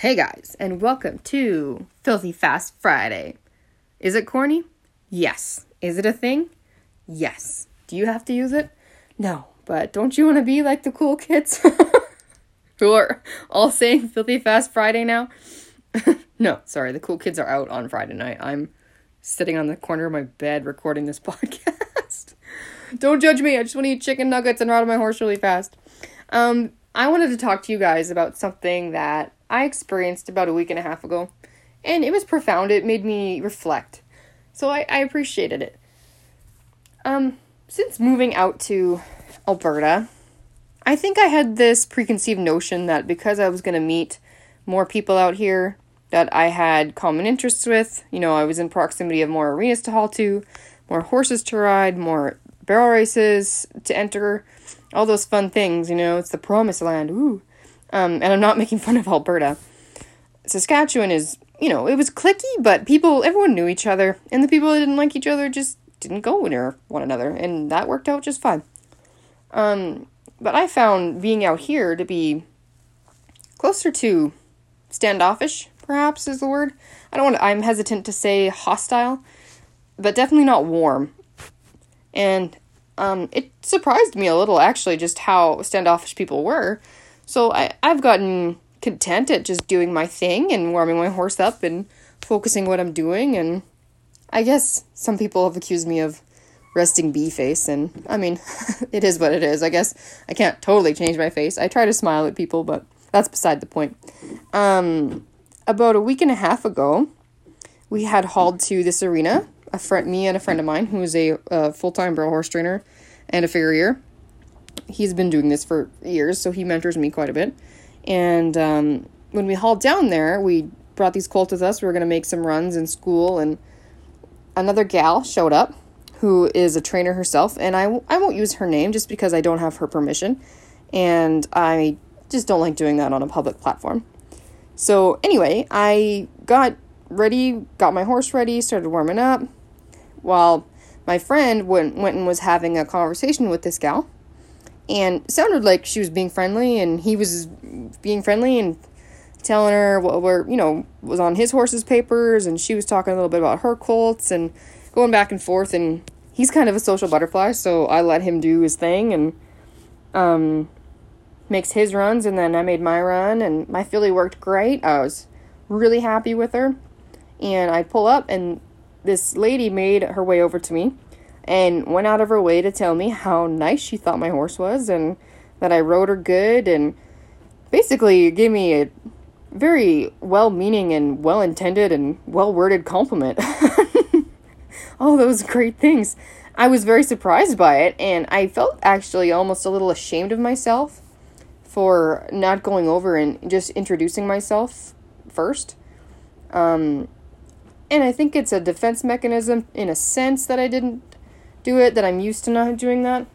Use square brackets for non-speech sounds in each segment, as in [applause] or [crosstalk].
Hey guys, and welcome to Filthy Fast Friday. Is it corny? Yes. Is it a thing? Yes. Do you have to use it? No. But don't you want to be like the cool kids [laughs] who are all saying Filthy Fast Friday now? [laughs] no, sorry, the cool kids are out on Friday night. I'm sitting on the corner of my bed recording this [laughs] podcast. don't judge me. I just want to eat chicken nuggets and ride on my horse really fast. Um, I wanted to talk to you guys about something that I experienced about a week and a half ago, and it was profound. It made me reflect, so I, I appreciated it. Um, since moving out to Alberta, I think I had this preconceived notion that because I was going to meet more people out here that I had common interests with, you know, I was in proximity of more arenas to haul to, more horses to ride, more barrel races to enter, all those fun things, you know, it's the promised land. Ooh. Um, and I'm not [laughs] making fun of Alberta. Saskatchewan is, you know, it was clicky, but people, everyone knew each other, and the people that didn't like each other just didn't go near one another, and that worked out just fine. Um, but I found being out here to be closer to standoffish, perhaps is the word. I don't want to, I'm hesitant to say hostile, but definitely not warm. And um, it surprised me a little, actually, just how standoffish people were. So I, I've gotten content at just doing my thing and warming my horse up and focusing what I'm doing. And I guess some people have accused me of resting bee face, and I mean, [laughs] it is what it is. I guess I can't totally change my face. I try to smile at people, but that's beside the point. Um, about a week and a half ago, we had hauled to this arena. A friend, me and a friend of mine, who is a, a full time barrel horse trainer and a farrier. He's been doing this for years, so he mentors me quite a bit. And um, when we hauled down there, we brought these colts with us. We were going to make some runs in school, and another gal showed up who is a trainer herself. And I won't use her name just because I don't have her permission. And I just don't like doing that on a public platform. So, anyway, I got ready, got my horse ready, started warming up, while my friend went, went and was having a conversation with this gal and sounded like she was being friendly and he was being friendly and telling her what were you know was on his horse's papers and she was talking a little bit about her colts and going back and forth and he's kind of a social butterfly so i let him do his thing and um makes his runs and then i made my run and my filly worked great. I was really happy with her and i pull up and this lady made her way over to me and went out of her way to tell me how nice she thought my horse was and that I rode her good and basically gave me a very well meaning and well intended and well worded compliment. [laughs] All those great things. I was very surprised by it and I felt actually almost a little ashamed of myself for not going over and just introducing myself first. Um, and I think it's a defense mechanism in a sense that I didn't do it, that I'm used to not doing that.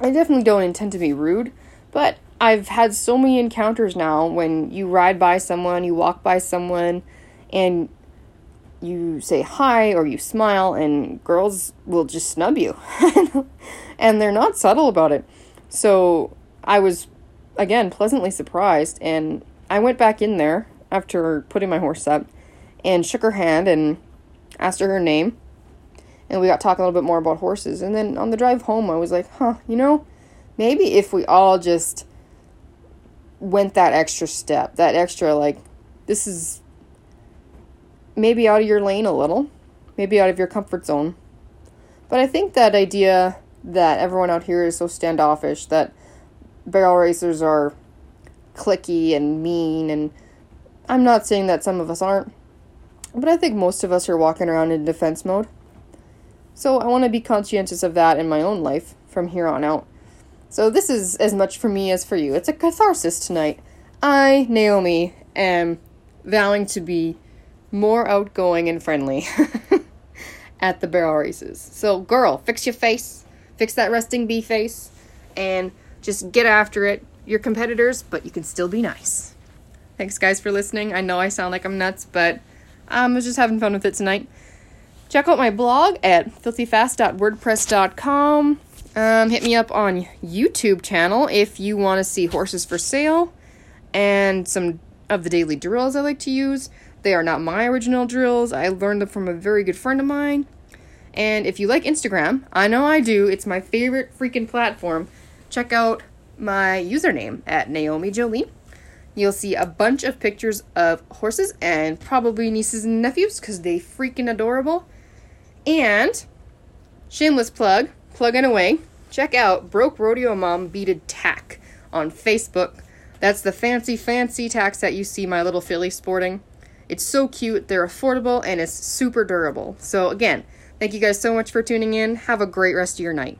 I definitely don't intend to be rude, but I've had so many encounters now when you ride by someone, you walk by someone, and you say hi or you smile, and girls will just snub you. [laughs] and they're not subtle about it. So I was, again, pleasantly surprised, and I went back in there after putting my horse up and shook her hand and asked her her name. And we got talking a little bit more about horses. And then on the drive home, I was like, huh, you know, maybe if we all just went that extra step, that extra, like, this is maybe out of your lane a little, maybe out of your comfort zone. But I think that idea that everyone out here is so standoffish, that barrel racers are clicky and mean, and I'm not saying that some of us aren't, but I think most of us are walking around in defense mode. So I want to be conscientious of that in my own life from here on out. So this is as much for me as for you. It's a catharsis tonight. I, Naomi, am vowing to be more outgoing and friendly [laughs] at the barrel races. So, girl, fix your face, fix that resting bee face, and just get after it. You're competitors, but you can still be nice. Thanks, guys, for listening. I know I sound like I'm nuts, but um, I was just having fun with it tonight. Check out my blog at filthyfast.wordpress.com. Um, hit me up on YouTube channel if you want to see horses for sale and some of the daily drills I like to use. They are not my original drills. I learned them from a very good friend of mine. And if you like Instagram, I know I do, it's my favorite freaking platform. Check out my username at Naomi Jolie. You'll see a bunch of pictures of horses and probably nieces and nephews because they freaking adorable. And shameless plug, plugging away. Check out Broke Rodeo Mom Beaded Tack on Facebook. That's the fancy, fancy tacks that you see my little filly sporting. It's so cute, they're affordable, and it's super durable. So, again, thank you guys so much for tuning in. Have a great rest of your night.